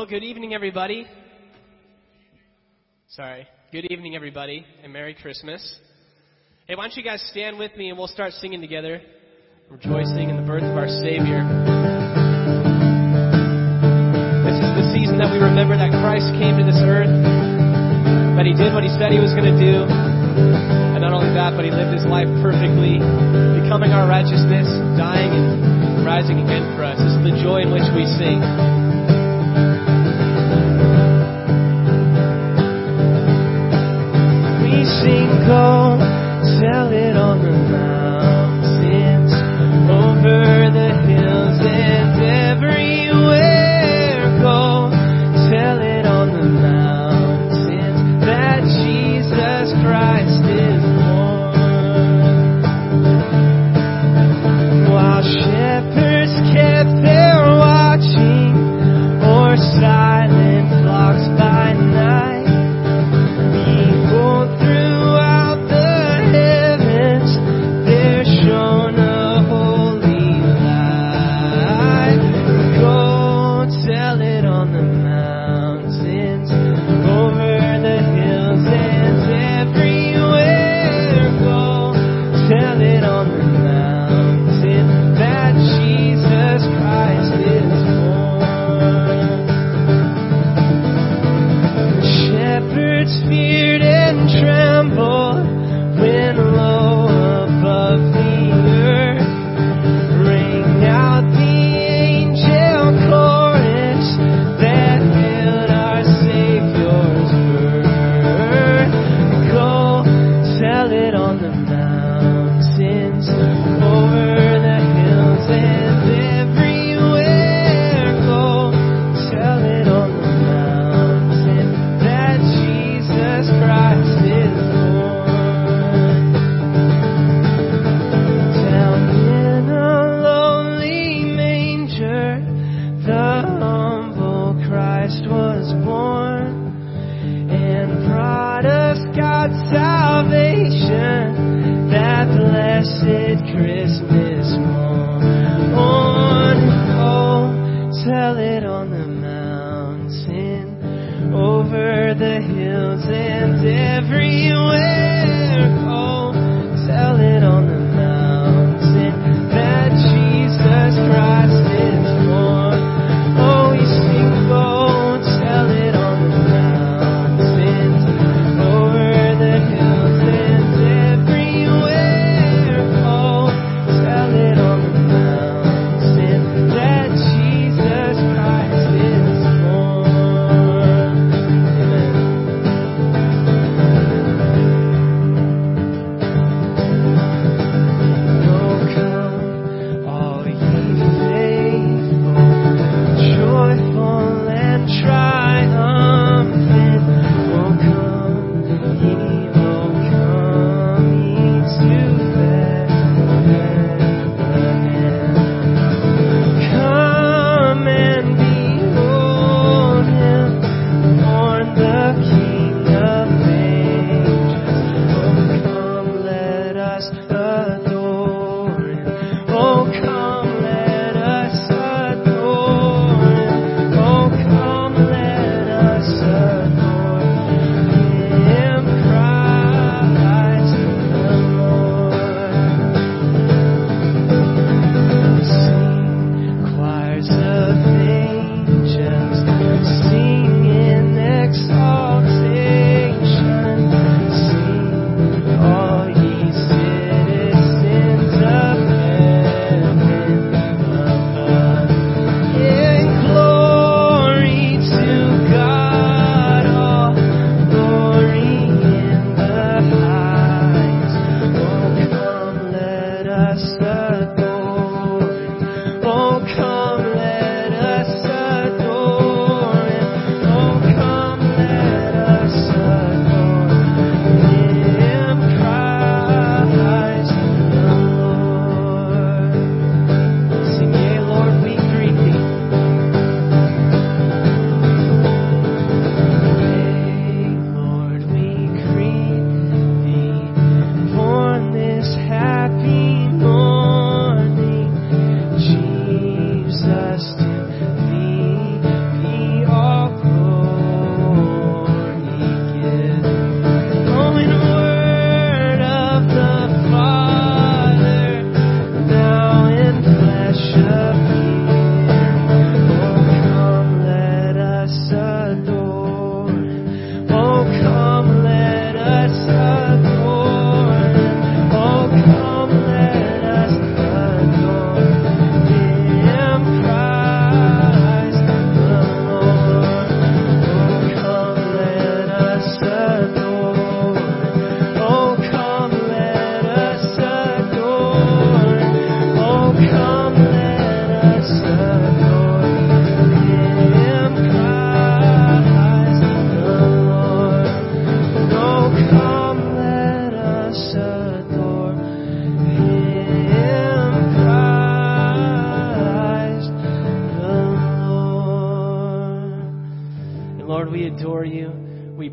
Well, good evening, everybody. Sorry. Good evening, everybody, and Merry Christmas. Hey, why don't you guys stand with me and we'll start singing together, rejoicing in the birth of our Savior. This is the season that we remember that Christ came to this earth, that He did what He said He was going to do, and not only that, but He lived His life perfectly, becoming our righteousness, dying and rising again for us. This is the joy in which we sing. Over the hills and shepherds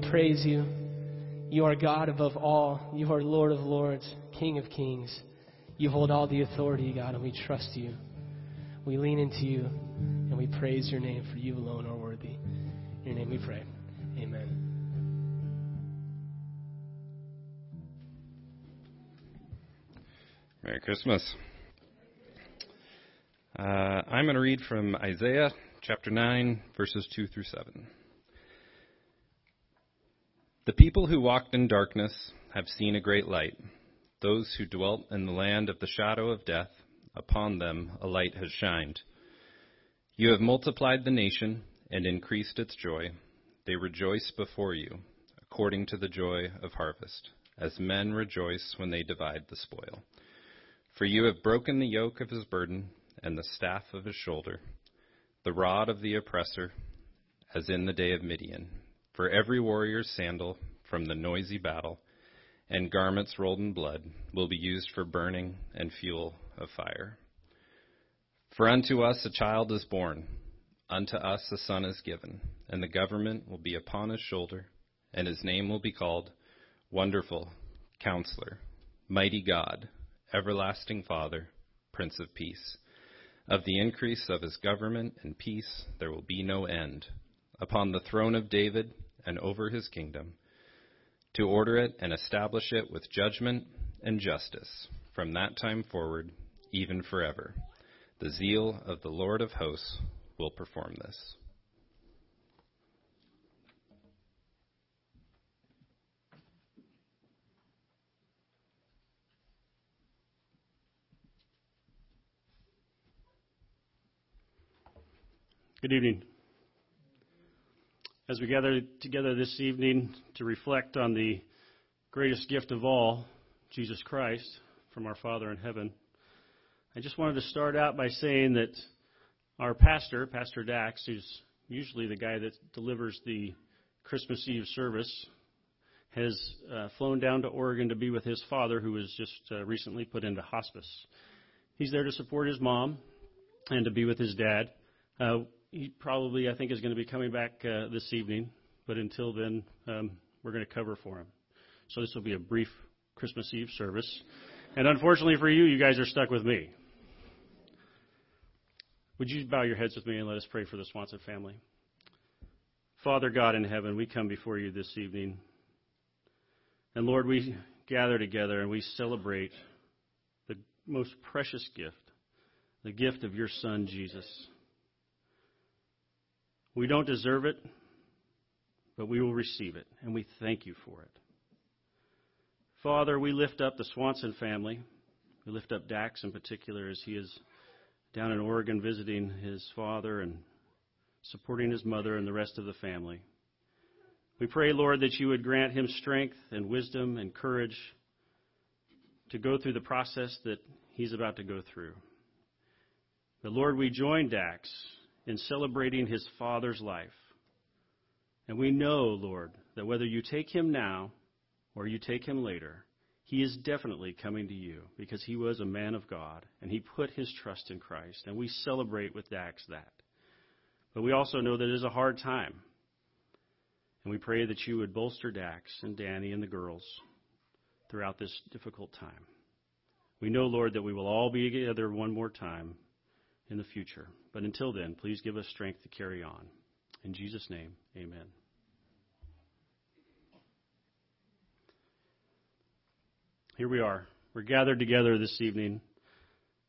Praise you. You are God above all. You are Lord of lords, King of kings. You hold all the authority, God, and we trust you. We lean into you and we praise your name, for you alone are worthy. In your name we pray. Amen. Merry Christmas. Uh, I'm going to read from Isaiah chapter 9, verses 2 through 7. The people who walked in darkness have seen a great light. Those who dwelt in the land of the shadow of death, upon them a light has shined. You have multiplied the nation and increased its joy. They rejoice before you, according to the joy of harvest, as men rejoice when they divide the spoil. For you have broken the yoke of his burden and the staff of his shoulder, the rod of the oppressor, as in the day of Midian. For every warrior's sandal from the noisy battle and garments rolled in blood will be used for burning and fuel of fire. For unto us a child is born, unto us a son is given, and the government will be upon his shoulder, and his name will be called Wonderful, Counselor, Mighty God, Everlasting Father, Prince of Peace. Of the increase of his government and peace there will be no end, upon the throne of David and over his kingdom to order it and establish it with judgment and justice from that time forward, even forever. The zeal of the Lord of hosts will perform this. Good evening. As we gather together this evening to reflect on the greatest gift of all, Jesus Christ, from our Father in heaven, I just wanted to start out by saying that our pastor, Pastor Dax, who's usually the guy that delivers the Christmas Eve service, has uh, flown down to Oregon to be with his father, who was just uh, recently put into hospice. He's there to support his mom and to be with his dad. Uh, he probably, I think, is going to be coming back uh, this evening. But until then, um, we're going to cover for him. So this will be a brief Christmas Eve service. And unfortunately for you, you guys are stuck with me. Would you bow your heads with me and let us pray for the Swanson family? Father God in heaven, we come before you this evening. And Lord, we gather together and we celebrate the most precious gift, the gift of your Son, Jesus. We don't deserve it, but we will receive it, and we thank you for it. Father, we lift up the Swanson family. We lift up Dax in particular as he is down in Oregon visiting his father and supporting his mother and the rest of the family. We pray, Lord, that you would grant him strength and wisdom and courage to go through the process that he's about to go through. But Lord, we join Dax in celebrating his father's life. And we know, Lord, that whether you take him now or you take him later, he is definitely coming to you because he was a man of God and he put his trust in Christ. And we celebrate with Dax that. But we also know that it is a hard time. And we pray that you would bolster Dax and Danny and the girls throughout this difficult time. We know, Lord, that we will all be together one more time in the future. But until then, please give us strength to carry on. In Jesus' name, amen. Here we are. We're gathered together this evening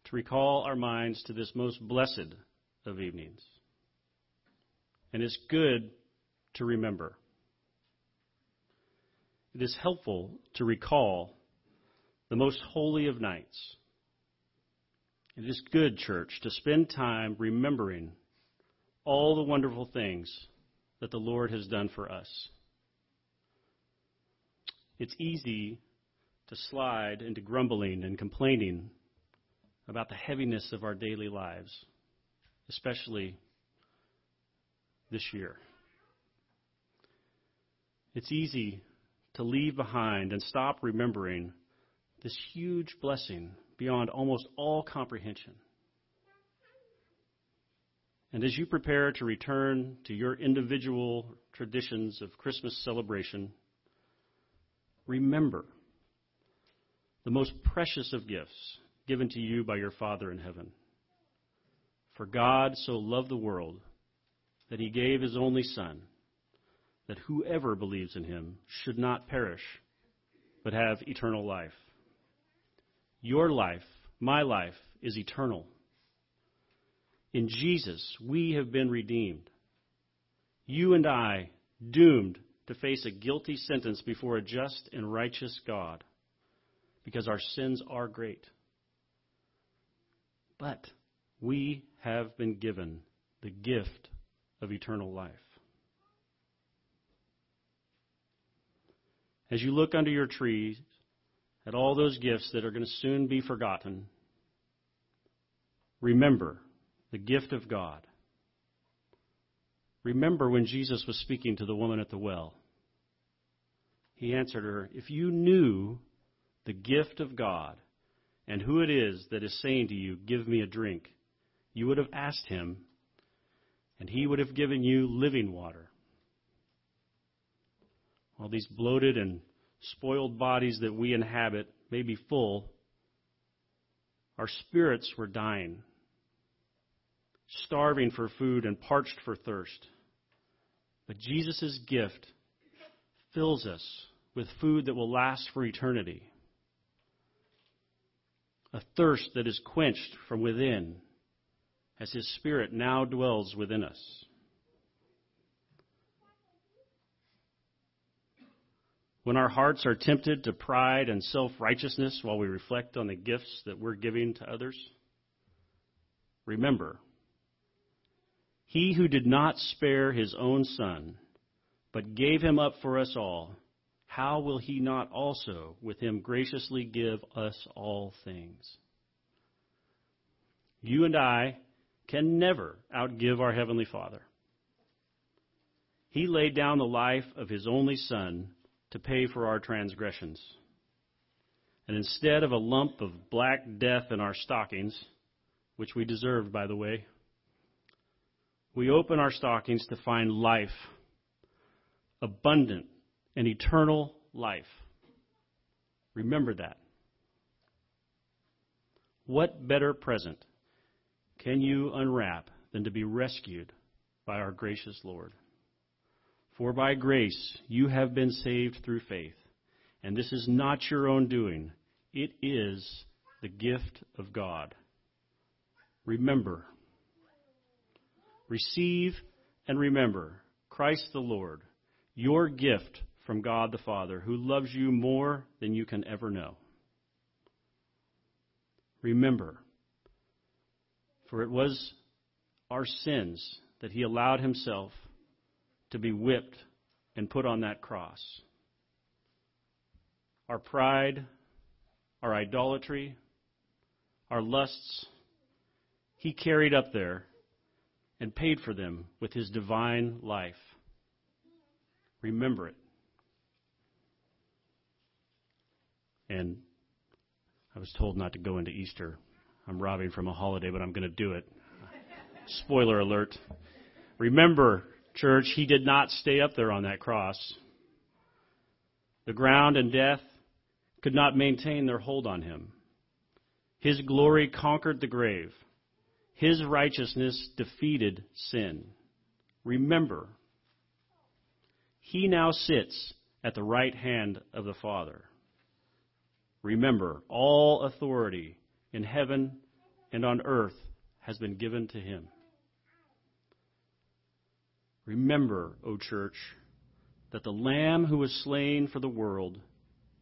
to recall our minds to this most blessed of evenings. And it's good to remember. It is helpful to recall the most holy of nights it is good, church, to spend time remembering all the wonderful things that the Lord has done for us. It's easy to slide into grumbling and complaining about the heaviness of our daily lives, especially this year. It's easy to leave behind and stop remembering this huge blessing beyond almost all comprehension. And as you prepare to return to your individual traditions of Christmas celebration, remember the most precious of gifts given to you by your Father in heaven. For God so loved the world that he gave his only Son, that whoever believes in him should not perish, but have eternal life. Your life, my life, is eternal. In Jesus, we have been redeemed. You and I, doomed to face a guilty sentence before a just and righteous God, because our sins are great. But we have been given the gift of eternal life. As you look under your trees at all those gifts that are going to soon be forgotten, remember the gift of God. Remember when Jesus was speaking to the woman at the well. He answered her, If you knew the gift of God and who it is that is saying to you, Give me a drink, you would have asked him, and he would have given you living water. All these bloated and spoiled bodies that we inhabit may be full, our spirits were dying, starving for food and parched for thirst. But Jesus' gift fills us with food that will last for eternity, a thirst that is quenched from within as His Spirit now dwells within us. When our hearts are tempted to pride and self righteousness while we reflect on the gifts that we're giving to others, remember, He who did not spare His own Son, but gave Him up for us all, how will He not also with Him graciously give us all things? You and I can never outgive our Heavenly Father. He laid down the life of His only Son to pay for our transgressions. And instead of a lump of black death in our stockings, which we deserved, by the way, we open our stockings to find life, abundant and eternal life. Remember that. What better present can you unwrap than to be rescued by our gracious Lord? For by grace you have been saved through faith, and this is not your own doing, it is the gift of God. Remember, receive and remember Christ the Lord, your gift from God the Father, who loves you more than you can ever know. Remember, for it was our sins that he allowed himself to be whipped and put on that cross. Our pride, our idolatry, our lusts, he carried up there and paid for them with his divine life. Remember it. And I was told not to go into Easter I'm robbing from a holiday, but I'm going to do it. Spoiler alert. Remember, church, he did not stay up there on that cross. The ground and death could not maintain their hold on him. His glory conquered the grave. His righteousness defeated sin. Remember, he now sits at the right hand of the Father. Remember, all authority in heaven and on earth has been given to him. Remember, O church, that the Lamb who was slain for the world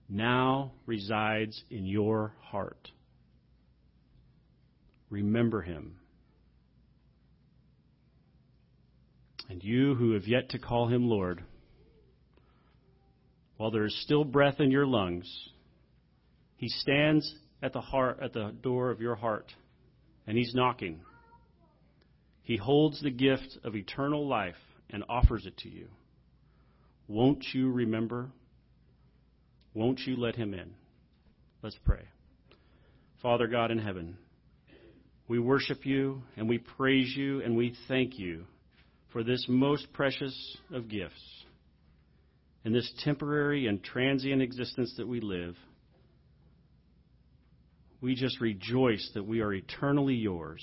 now resides in your heart. Remember him. And you who have yet to call him Lord, while there is still breath in your lungs, he stands at the heart at the door of your heart and he's knocking. He holds the gift of eternal life and offers it to you. Won't you remember? Won't you let him in? Let's pray. Father God in heaven, We worship you and we praise you and we thank you for this most precious of gifts. In this temporary and transient existence that we live, we just rejoice that we are eternally yours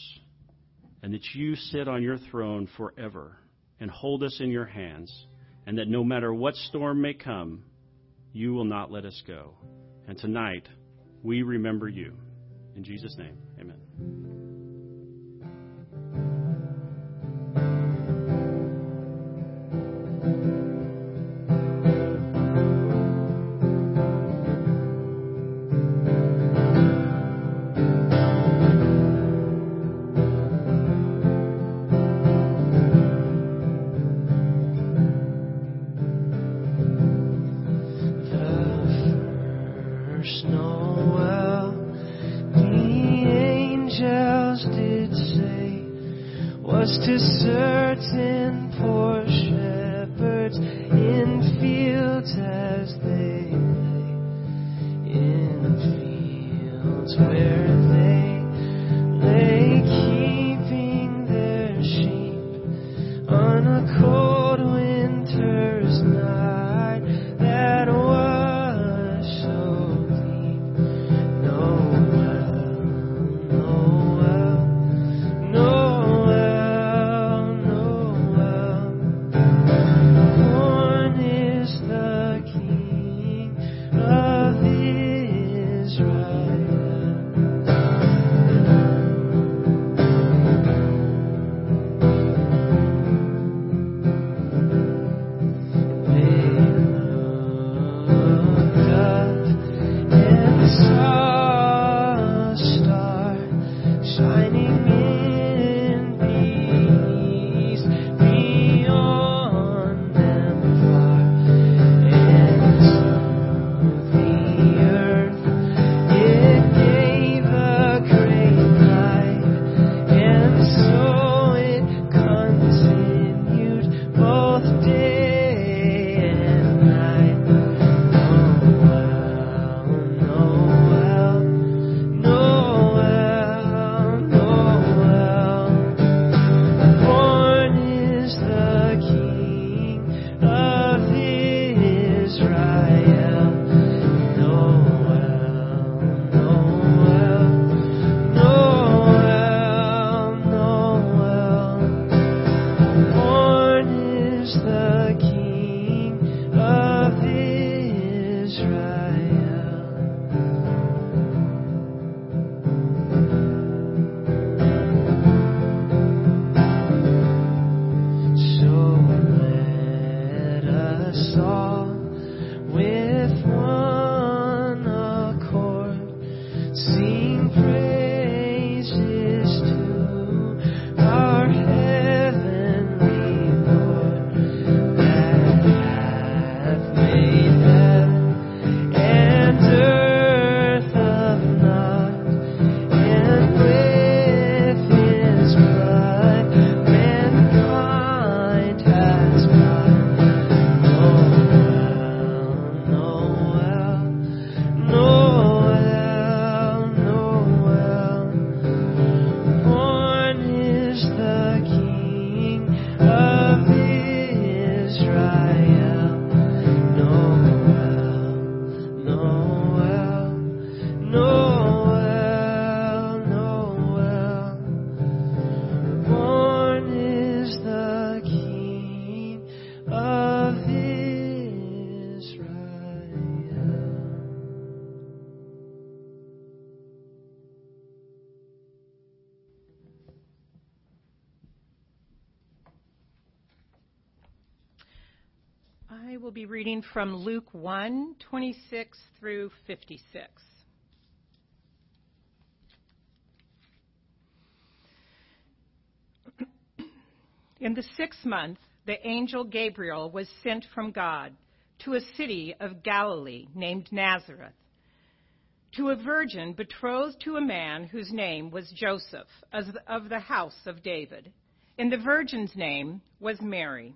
and that you sit on your throne forever and hold us in your hands, and that no matter what storm may come, you will not let us go. And tonight, we remember you. In Jesus' name, amen. Be reading from Luke 1 26 through 56. In the sixth month, the angel Gabriel was sent from God to a city of Galilee named Nazareth to a virgin betrothed to a man whose name was Joseph of the house of David. And the virgin's name was Mary.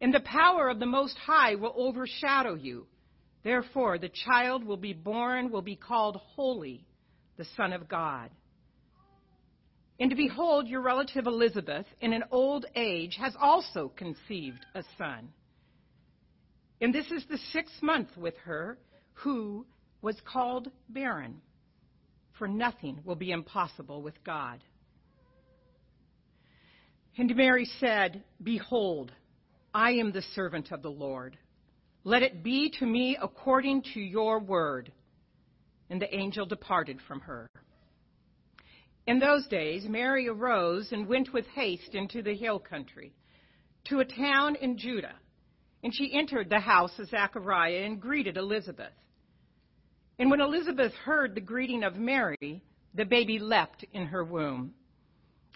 and the power of the Most High will overshadow you. Therefore, the child will be born, will be called Holy, the Son of God. And behold, your relative Elizabeth, in an old age, has also conceived a son. And this is the sixth month with her, who was called barren. For nothing will be impossible with God. And Mary said, Behold, I am the servant of the Lord. Let it be to me according to your word. And the angel departed from her. In those days, Mary arose and went with haste into the hill country, to a town in Judah. And she entered the house of Zechariah and greeted Elizabeth. And when Elizabeth heard the greeting of Mary, the baby leapt in her womb.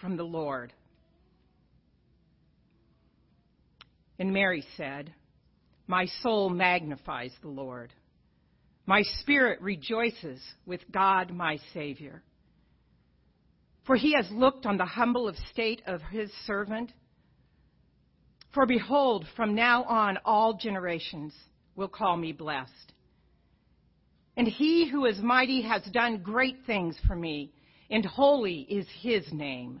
from the Lord. And Mary said, My soul magnifies the Lord. My spirit rejoices with God my Savior. For he has looked on the humble estate of his servant. For behold, from now on all generations will call me blessed. And he who is mighty has done great things for me, and holy is his name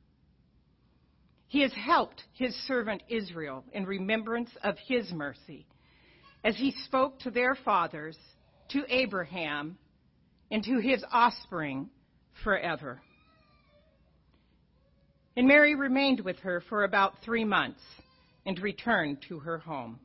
He has helped his servant Israel in remembrance of his mercy, as he spoke to their fathers, to Abraham, and to his offspring forever. And Mary remained with her for about three months and returned to her home.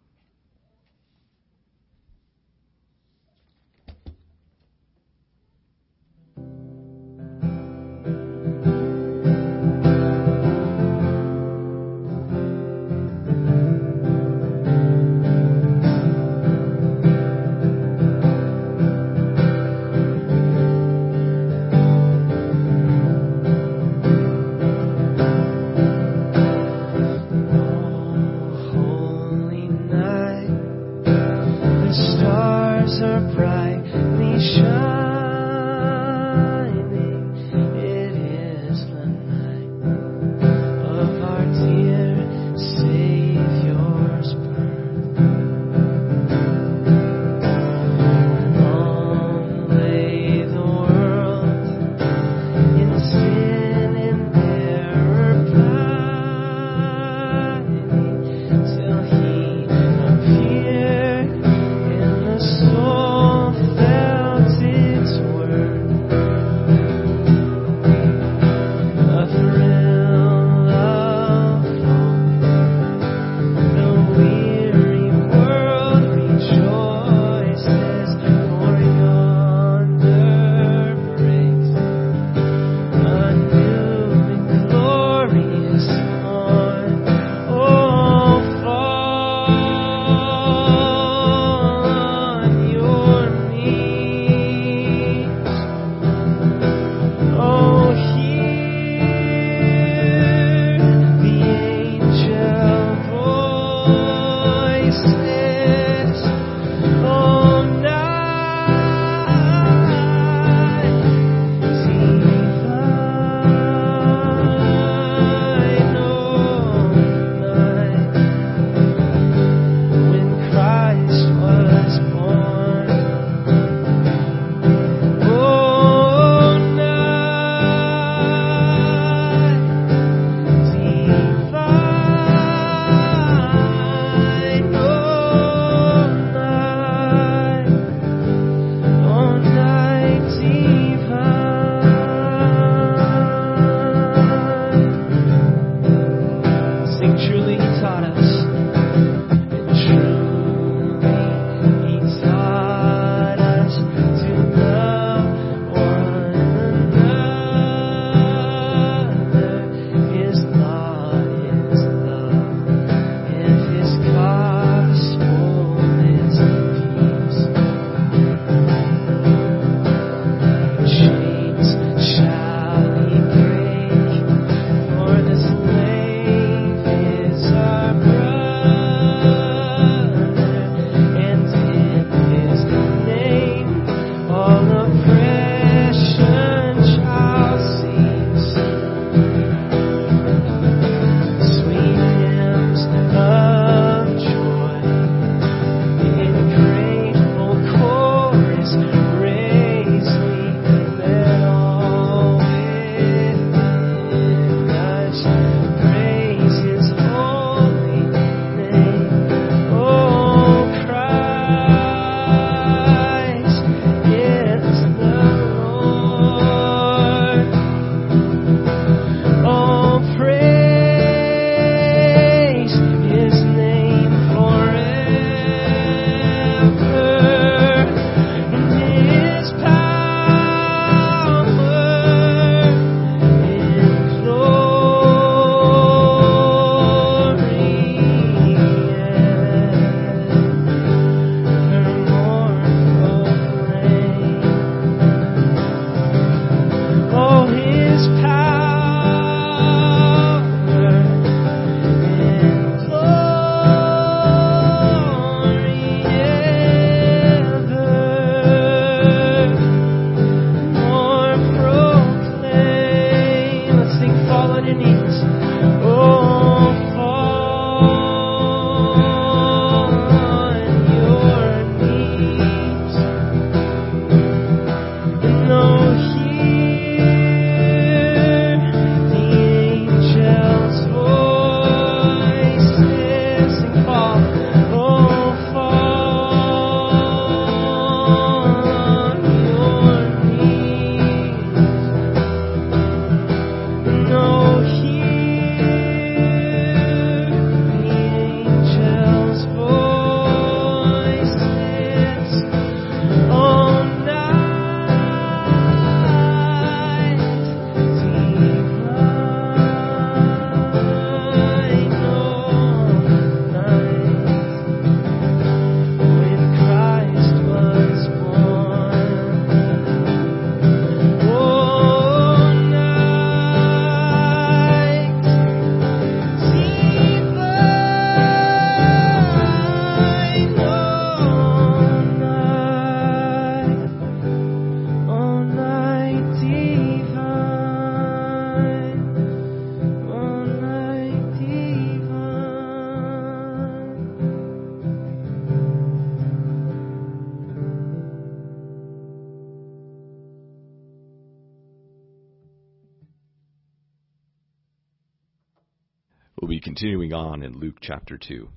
Continuing on in Luke chapter 2.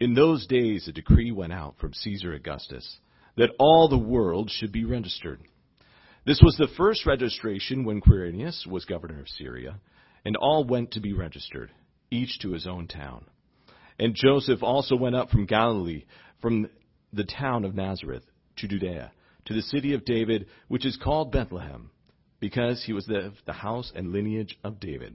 In those days, a decree went out from Caesar Augustus that all the world should be registered. This was the first registration when Quirinius was governor of Syria, and all went to be registered, each to his own town. And Joseph also went up from Galilee, from the town of Nazareth, to Judea, to the city of David, which is called Bethlehem, because he was of the house and lineage of David,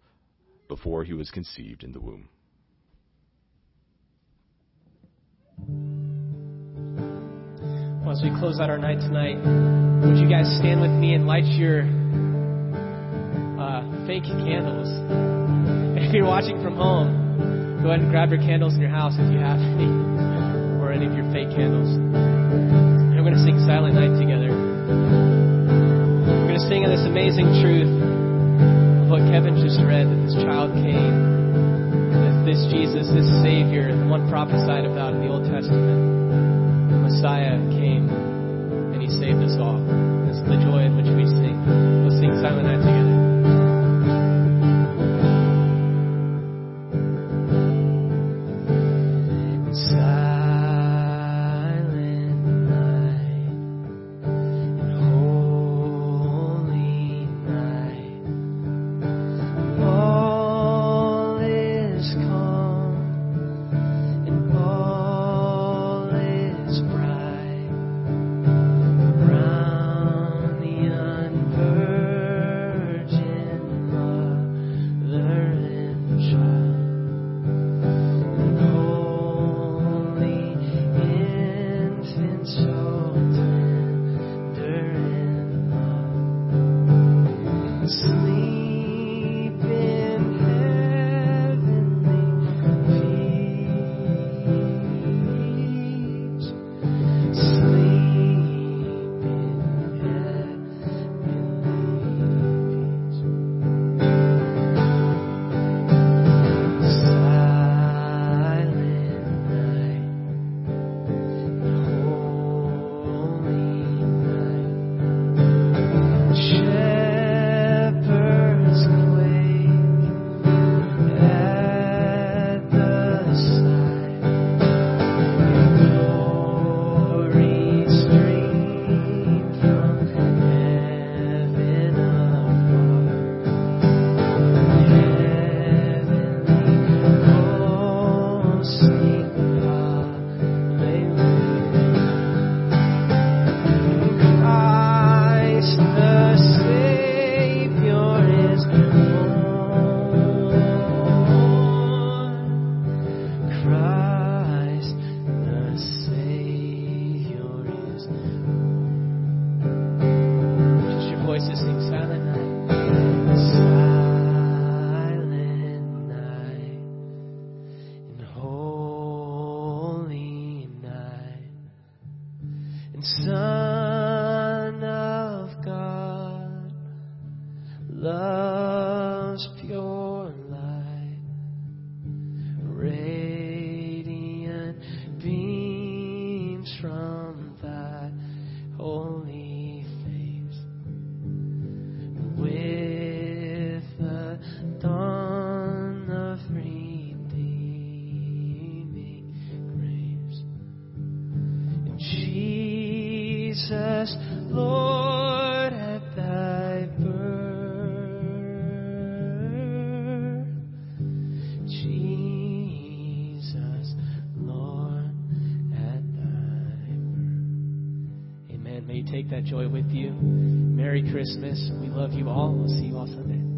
before he was conceived in the womb. Well, as we close out our night tonight, would you guys stand with me and light your uh, fake candles? If you're watching from home, go ahead and grab your candles in your house if you have any, or any of your fake candles. And we're going to sing Silent Night together. We're going to sing of this amazing truth of what Kevin just read that this child this Savior, the one prophesied about in the Old Testament, the Messiah came and he saved us all. Jesus, Lord, at thy birth. Jesus, Lord, at thy birth. Amen. May you take that joy with you. Merry Christmas. We love you all. We'll see you all Sunday.